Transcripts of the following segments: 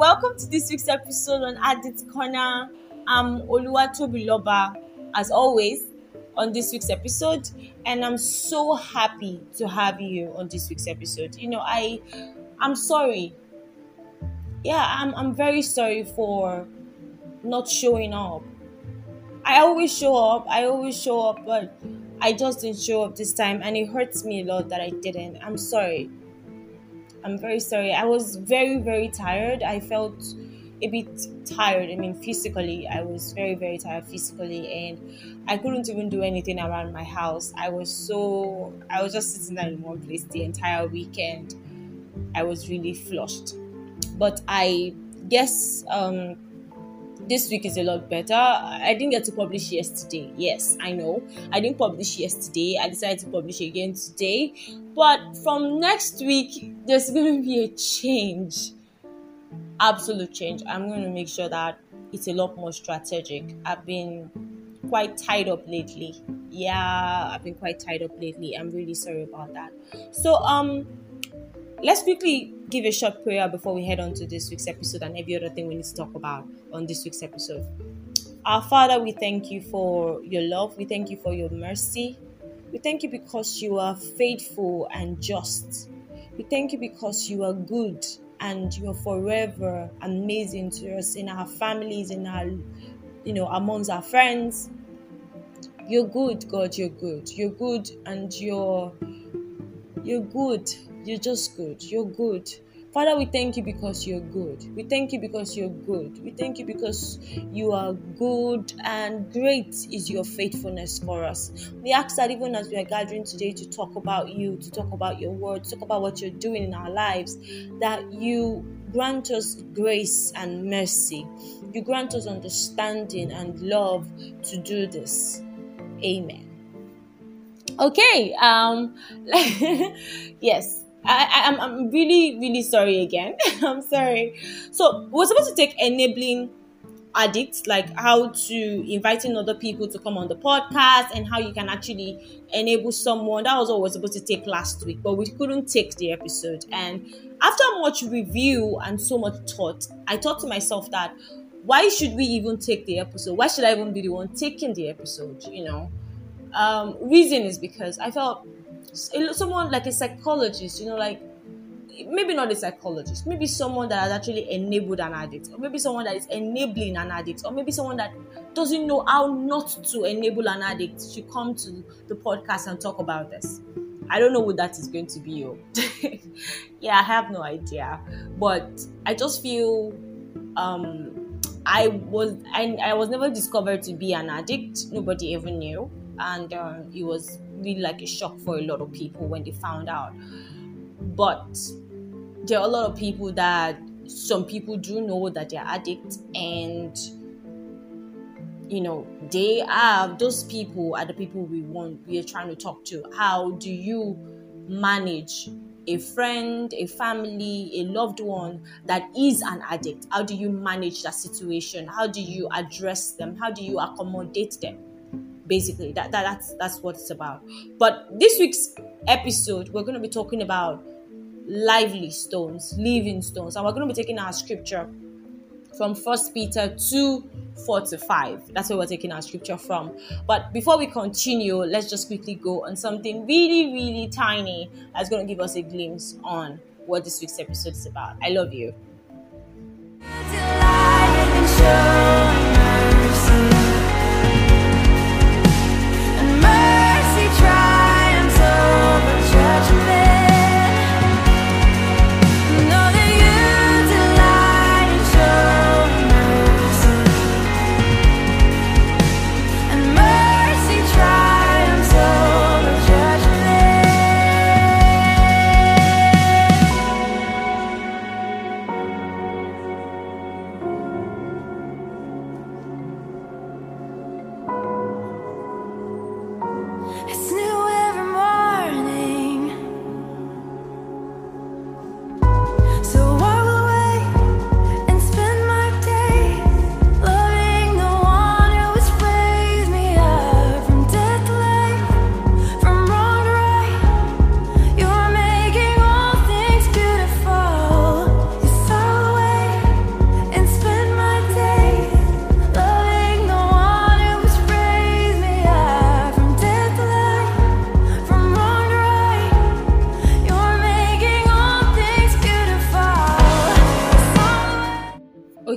welcome to this week's episode on Addit Corner. I'm Oluwatobiloba, as always, on this week's episode, and I'm so happy to have you on this week's episode. You know, I, I'm sorry. Yeah, I'm, I'm very sorry for not showing up. I always show up. I always show up, but I just didn't show up this time, and it hurts me a lot that I didn't. I'm sorry. I'm very sorry. I was very, very tired. I felt a bit tired. I mean, physically, I was very, very tired physically, and I couldn't even do anything around my house. I was so, I was just sitting there in one place the entire weekend. I was really flushed. But I guess um, this week is a lot better. I didn't get to publish yesterday. Yes, I know. I didn't publish yesterday. I decided to publish again today. But from next week, there's going to be a change. Absolute change. I'm going to make sure that it's a lot more strategic. I've been quite tied up lately. Yeah, I've been quite tied up lately. I'm really sorry about that. So, um, let's quickly give a short prayer before we head on to this week's episode and every other thing we need to talk about on this week's episode. Our Father, we thank you for your love. We thank you for your mercy. We thank you because you are faithful and just. We thank you because you are good and you are forever amazing to us in our families, in our, you know, amongst our friends. You're good, God. You're good. You're good, and you're you're good you're just good. You're good. Father, we thank you because you're good. We thank you because you're good. We thank you because you are good and great is your faithfulness for us. We ask that even as we are gathering today to talk about you, to talk about your word, to talk about what you're doing in our lives, that you grant us grace and mercy. You grant us understanding and love to do this. Amen. Okay, um yes I, I'm, I'm really, really sorry again. I'm sorry. So we're supposed to take enabling addicts, like how to inviting other people to come on the podcast and how you can actually enable someone. That was what we are supposed to take last week, but we couldn't take the episode. And after much review and so much thought, I thought to myself that why should we even take the episode? Why should I even be the one taking the episode? You know, um, reason is because I felt someone like a psychologist, you know, like maybe not a psychologist, maybe someone that has actually enabled an addict, or maybe someone that is enabling an addict, or maybe someone that doesn't know how not to enable an addict should come to the podcast and talk about this. I don't know what that is going to be. Yeah, I have no idea, but I just feel um, I was I, I was never discovered to be an addict. Nobody ever knew, and uh, it was really like a shock for a lot of people when they found out. But there are a lot of people that some people do know that they're addicts and you know they are those people are the people we want we are trying to talk to. How do you manage a friend a family a loved one that is an addict? How do you manage that situation? How do you address them? How do you accommodate them basically that, that that's that's what it's about. But this week's episode we're going to be talking about lively stones living stones. And we're going to be taking our scripture from first peter 2 4 to 5 that's where we're taking our scripture from. But before we continue let's just quickly go on something really really tiny that's going to give us a glimpse on what this week's episode is about. I love you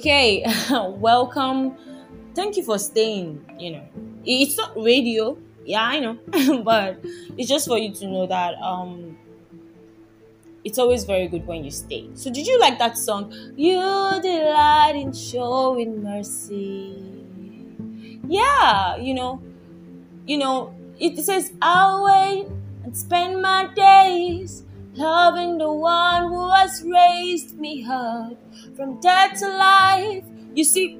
Hey, welcome. Thank you for staying. You know, it's not radio. Yeah, I know, but it's just for you to know that um, it's always very good when you stay. So, did you like that song? You delight in showing mercy. Yeah, you know, you know, it says, I'll wait and spend my days loving the one who has raised me up from death to life. You see,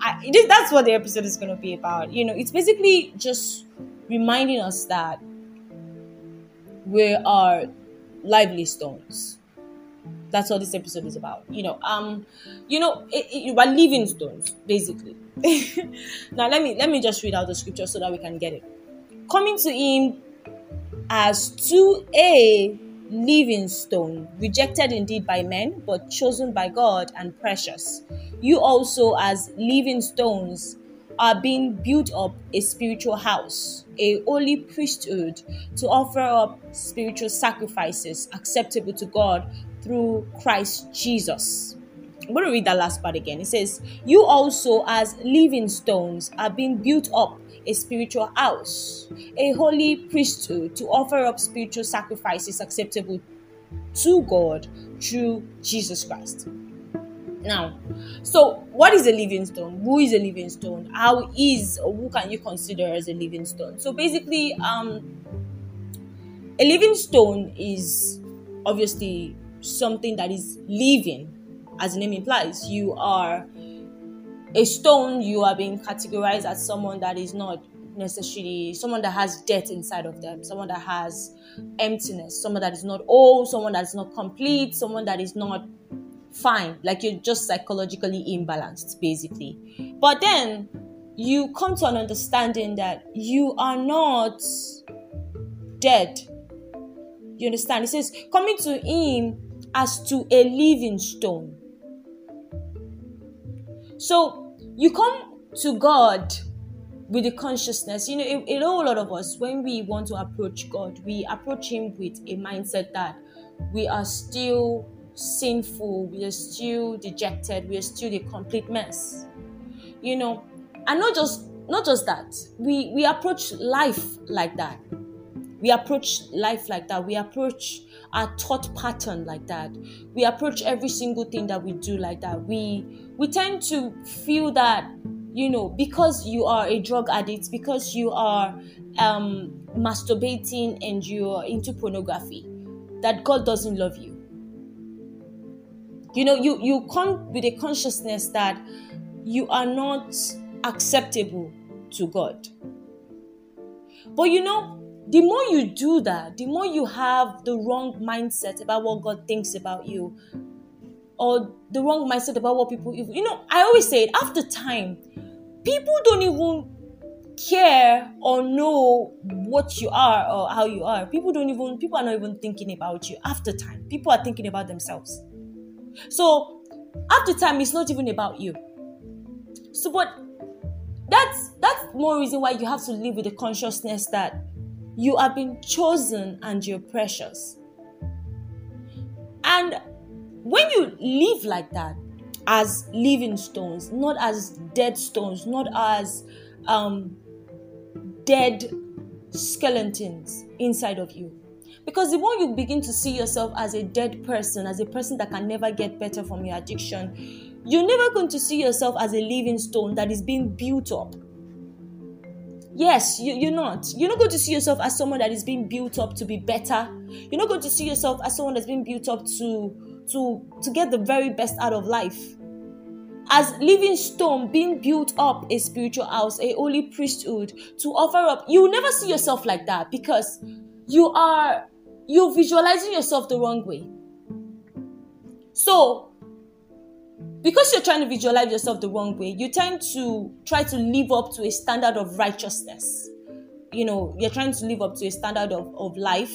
I, that's what the episode is going to be about. You know, it's basically just reminding us that we are lively stones. That's what this episode is about. You know, um, you know, it, it, we're living stones, basically. now let me let me just read out the scripture so that we can get it. Coming to him as to a living stone, rejected indeed by men, but chosen by God and precious. You also, as living stones, are being built up a spiritual house, a holy priesthood to offer up spiritual sacrifices acceptable to God through Christ Jesus. I'm going to read that last part again. It says, You also, as living stones, are being built up a spiritual house, a holy priesthood to offer up spiritual sacrifices acceptable to God through Jesus Christ. Now, so what is a living stone? Who is a living stone? How is or who can you consider as a living stone? So basically, um, a living stone is obviously something that is living, as the name implies. You are a stone, you are being categorized as someone that is not necessarily someone that has death inside of them, someone that has emptiness, someone that is not whole, someone that is not complete, someone that is not fine, like you're just psychologically imbalanced, basically. But then you come to an understanding that you are not dead. You understand? It says, coming to him as to a living stone. So you come to God with the consciousness. You know, a, a whole lot of us, when we want to approach God, we approach Him with a mindset that we are still sinful, we are still dejected, we are still a complete mess. You know, and not just not just that, we we approach life like that. We approach life like that. We approach our thought pattern like that. We approach every single thing that we do like that. We we tend to feel that you know because you are a drug addict, because you are um, masturbating and you're into pornography, that God doesn't love you. You know you you come with a consciousness that you are not acceptable to god. But you know the more you do that the more you have the wrong mindset about what god thinks about you or the wrong mindset about what people you know i always say it after time. People don't even care or know what you are or how you are. People don't even people are not even thinking about you. After time. People are thinking about themselves. So after time it's not even about you. So but that's that's more reason why you have to live with the consciousness that you have been chosen and you're precious. And when you live like that, as living stones, not as dead stones, not as um, dead skeletons inside of you, because the more you begin to see yourself as a dead person, as a person that can never get better from your addiction, you're never going to see yourself as a living stone that is being built up. Yes, you, are not. You're not going to see yourself as someone that is being built up to be better. You're not going to see yourself as someone that's being built up to to to get the very best out of life. As living stone being built up a spiritual house, a holy priesthood to offer up, you never see yourself like that because you are you're visualizing yourself the wrong way. So, because you're trying to visualize yourself the wrong way, you tend to try to live up to a standard of righteousness. You know, you're trying to live up to a standard of, of life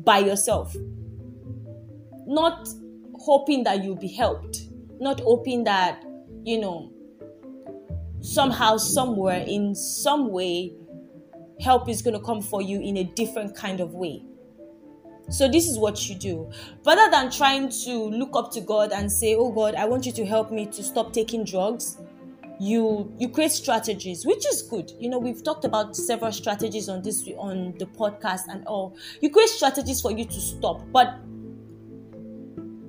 by yourself. Not hoping that you'll be helped. Not hoping that, you know, somehow, somewhere, in some way, help is going to come for you in a different kind of way So this is what you do. Rather than trying to look up to God and say, "Oh God, I want you to help me to stop taking drugs." You you create strategies, which is good. You know, we've talked about several strategies on this on the podcast and all. You create strategies for you to stop, but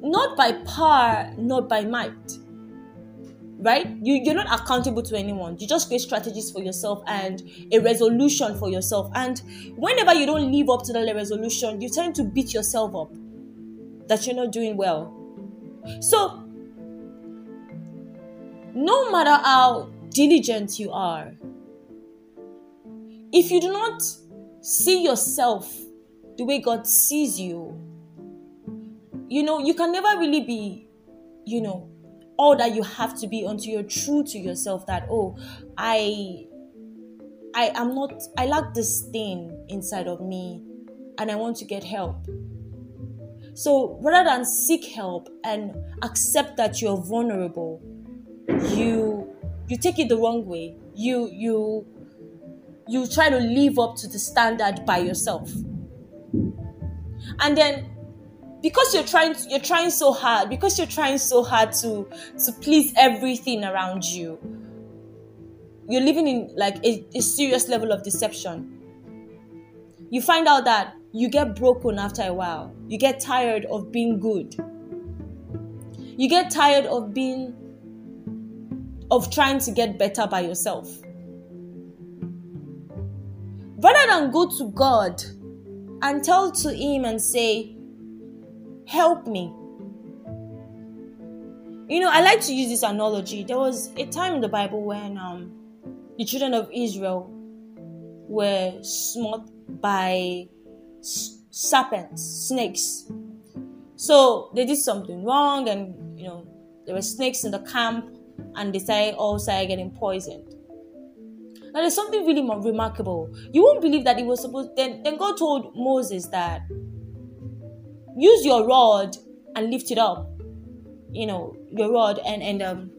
not by power, not by might right? You, you're not accountable to anyone. You just create strategies for yourself and a resolution for yourself. And whenever you don't live up to that resolution you tend to beat yourself up that you're not doing well. So no matter how diligent you are if you do not see yourself the way god sees you you know you can never really be you know all that you have to be until you're true to yourself that oh i i am not i lack this thing inside of me and i want to get help. So rather than seek help and accept that you're vulnerable you you take it the wrong way. You you you try to live up to the standard by yourself. And then because you're trying to, you're trying so hard because you're trying so hard to to please everything around you you're living in like a, a serious level of deception. You find out that you get broken after a while. You get tired of being good. You get tired of being of trying to get better by yourself. Rather than go to god and tell to him and say Help me. You know, I like to use this analogy. There was a time in the Bible when um, the children of Israel were smote by serpents, snakes. So they did something wrong, and you know, there were snakes in the camp, and they started all started getting poisoned. Now there's something really remarkable. You won't believe that it was supposed. Then, then God told Moses that use your rod and lift it up you know your rod and and um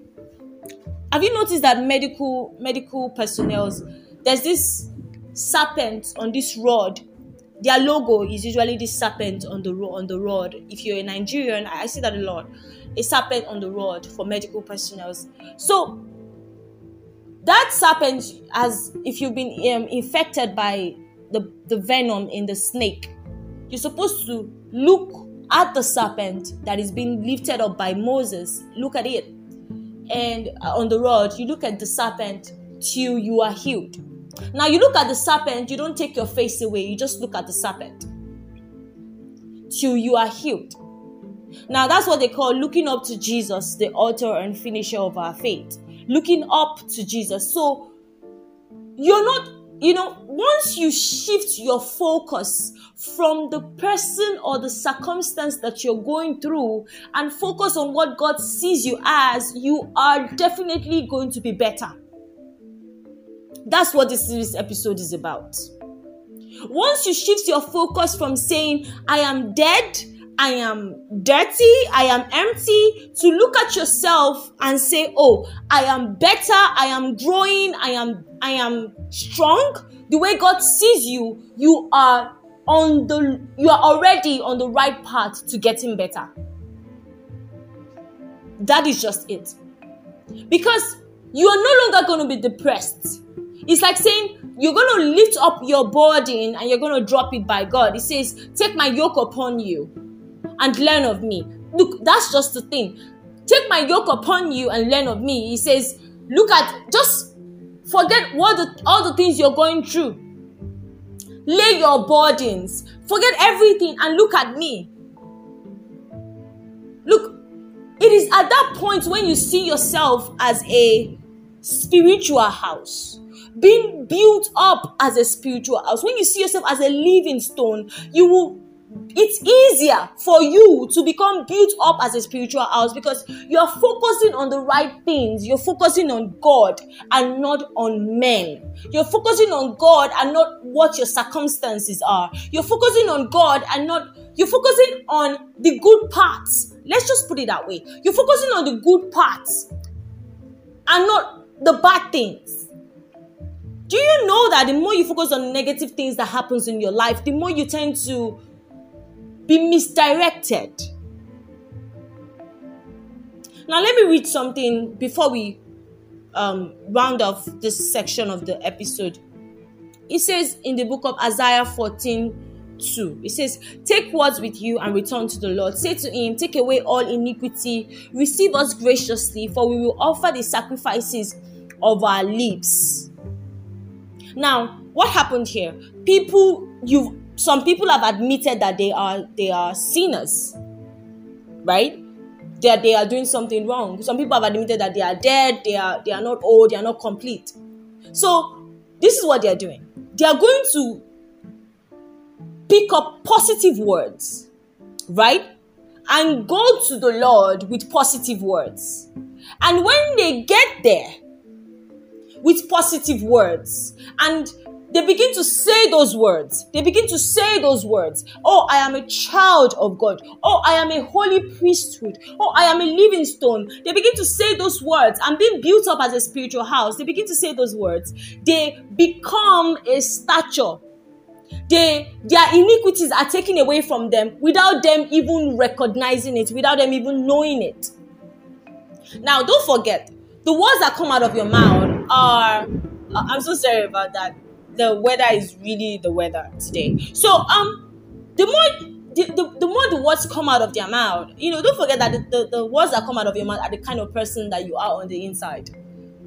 have you noticed that medical medical personnel there's this serpent on this rod? Their logo is usually this serpent on the on the rod. If you're a nigerian i see that a lot. A serpent on the rod for medical personnel so that serpent as if you've been um, infected by the, the venom in the snake you're supposed to look at the serpent that is being lifted up by Moses. Look at it. And uh, on the rod, you look at the serpent till you are healed. Now, you look at the serpent, you don't take your face away, you just look at the serpent till you are healed. Now, that's what they call looking up to Jesus, the author and finisher of our faith. Looking up to Jesus. So, you're not you know, once you shift your focus from the person or the circumstance that you're going through and focus on what God sees you as, you are definitely going to be better. That's what this series episode is about. Once you shift your focus from saying, I am dead, I am dirty, I am empty, to look at yourself and say, Oh, I am better, I am growing, I am I am strong. The way God sees you, you are on the you are already on the right path to getting better. That is just it. Because you are no longer going to be depressed. It's like saying you're going to lift up your burden and you're going to drop it by God. It says, Take my yoke upon you and learn of me. Look, that's just the thing. Take my yoke upon you and learn of me. He says, look at just forget what the, all the things you're going through. Lay your burdens. Forget everything and look at me. Look, it is at that point when you see yourself as a spiritual house being built up as a spiritual house. When you see yourself as a living stone, you will it's easier for you to become built up as a spiritual house because you're focusing on the right things. You're focusing on God and not on men. You're focusing on God and not what your circumstances are. You're focusing on God and not, you're focusing on the good parts. Let's just put it that way. You're focusing on the good parts and not the bad things. Do you know that the more you focus on negative things that happens in your life, the more you tend to be misdirected. Now, let me read something before we um, round off this section of the episode. It says in the book of Isaiah 14 2, it says, Take words with you and return to the Lord. Say to him, Take away all iniquity, receive us graciously, for we will offer the sacrifices of our lips. Now, what happened here? People, you some people have admitted that they are they are sinners, right? That they are doing something wrong. Some people have admitted that they are dead, they are they are not old, they are not complete. So this is what they are doing. They are going to pick up positive words, right? And go to the Lord with positive words. And when they get there with positive words and they begin to say those words. They begin to say those words. Oh, I am a child of God. Oh, I am a holy priesthood. Oh, I am a living stone. They begin to say those words. I'm being built up as a spiritual house. They begin to say those words. They become a stature. They, their iniquities are taken away from them without them even recognizing it, without them even knowing it. Now, don't forget, the words that come out of your mouth are. I'm so sorry about that the weather is really the weather today. So um, the more the, the, the more the words come out of their mouth, you know, don't forget that the, the, the words that come out of your mouth are the kind of person that you are on the inside.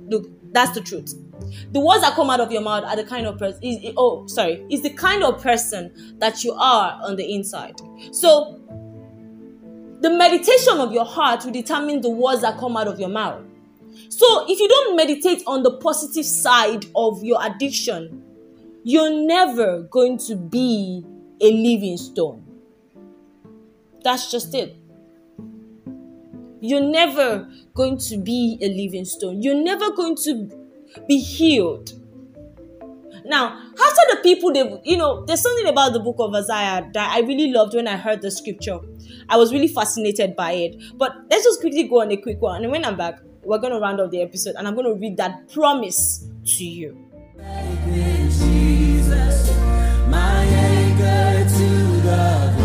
Look, that's the truth. The words that come out of your mouth are the kind of person. Oh, sorry, is the kind of person that you are on the inside. So, the meditation of your heart will determine the words that come out of your mouth. So, if you don't meditate on the positive side of your addiction, you're never going to be a living stone. That's just it. You're never going to be a living stone. You're never going to be healed. Now, after the people, they, you know, there's something about the book of Isaiah that I really loved when I heard the scripture. I was really fascinated by it. But let's just quickly go on a quick one. And when I'm back, we're going to round up the episode and I'm going to read that promise to you. Isaiah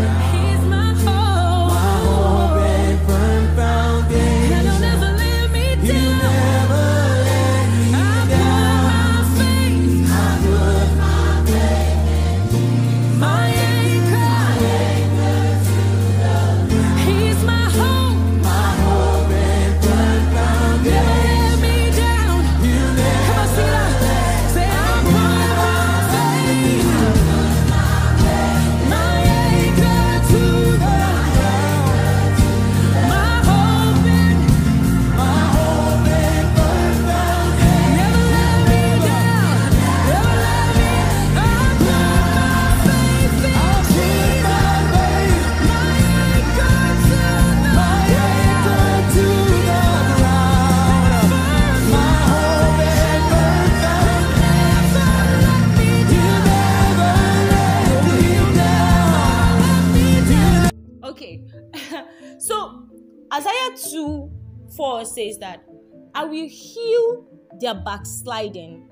will heal their backsliding.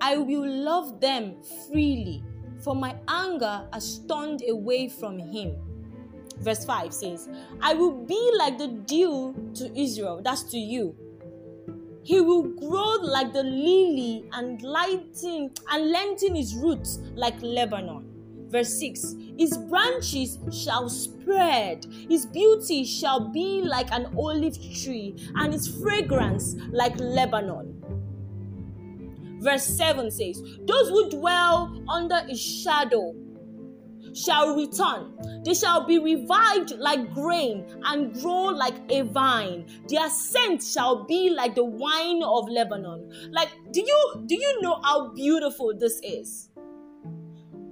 I will love them freely, for my anger has turned away from him. Verse 5 says, I will be like the dew to Israel, that's to you. He will grow like the lily and lighten and lengthen his roots like Lebanon. Verse 6 His branches shall spread, his beauty shall be like an olive tree, and his fragrance like Lebanon. Verse 7 says, Those who dwell under his shadow shall return. They shall be revived like grain and grow like a vine. Their scent shall be like the wine of Lebanon. Like, do you do you know how beautiful this is?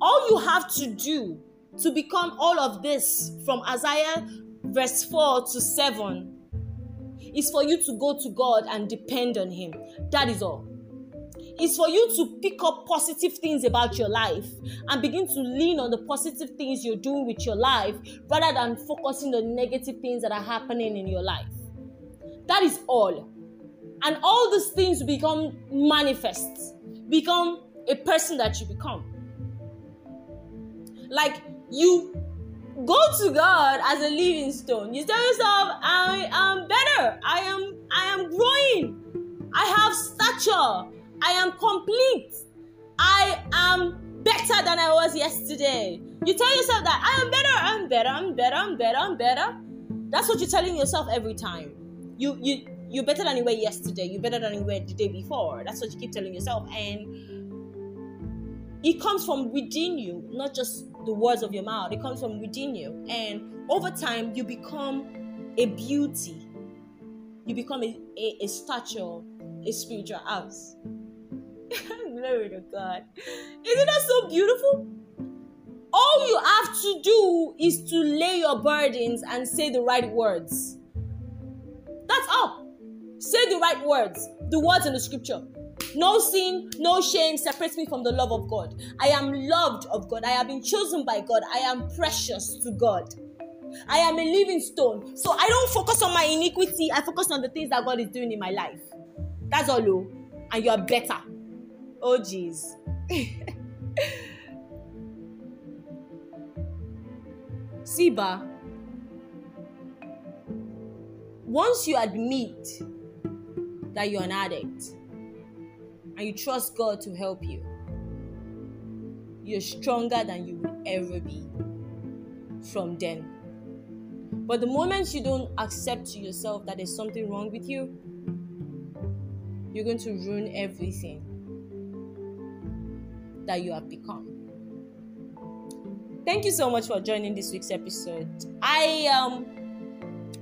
All you have to do to become all of this from Isaiah verse 4 to 7 is for you to go to God and depend on Him. That is all. It's for you to pick up positive things about your life and begin to lean on the positive things you're doing with your life rather than focusing on negative things that are happening in your life. That is all. And all these things become manifest, become a person that you become. Like you go to God as a living stone. You tell yourself, I am better. I am I am growing. I have stature. I am complete. I am better than I was yesterday. You tell yourself that I am better, I'm better, I'm better, I'm better, I'm better. That's what you're telling yourself every time. You you you're better than you were yesterday. You're better than you were the day before. That's what you keep telling yourself. And it comes from within you, not just the words of your mouth. It comes from within you. And over time, you become a beauty. You become a, a, a stature, a spiritual house. Glory to God. Isn't that so beautiful? All you have to do is to lay your burdens and say the right words. That's all. Say the right words, the words in the scripture. No sin, no shame separates me from the love of God. I am loved of God. I have been chosen by God. I am precious to God. I am a living stone. So I don't focus on my iniquity. I focus on the things that God is doing in my life. That's all. Oh. And you are better. Oh, jeez. Siba, once you admit that you're an addict and you trust God to help you, you're stronger than you will ever be from then. But the moment you don't accept to yourself that there's something wrong with you, you're going to ruin everything that you have become. Thank you so much for joining this week's episode. I um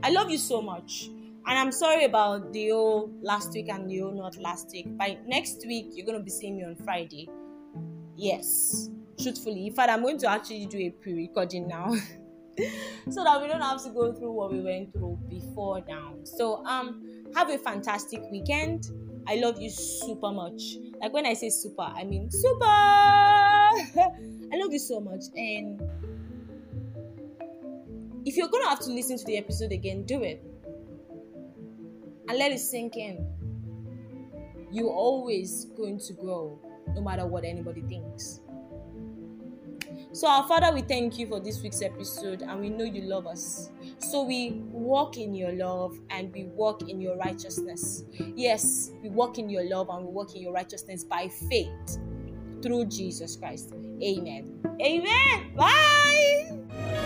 I love you so much. And I'm sorry about the old last week and the old not last week. By next week, you're going to be seeing me on Friday. Yes, truthfully. In fact, I'm going to actually do a pre recording now. so that we don't have to go through what we went through before now. So, um, have a fantastic weekend. I love you super much. Like when I say super, I mean super. I love you so much. And if you're gonna have to listen to the episode again, do it and let it sink in. You're always going to grow no matter what anybody thinks. So, our Father, we thank you for this week's episode and we know you love us. So, we walk in your love and we walk in your righteousness. Yes, we walk in your love and we walk in your righteousness by faith through Jesus Christ. Amen. Amen. Bye.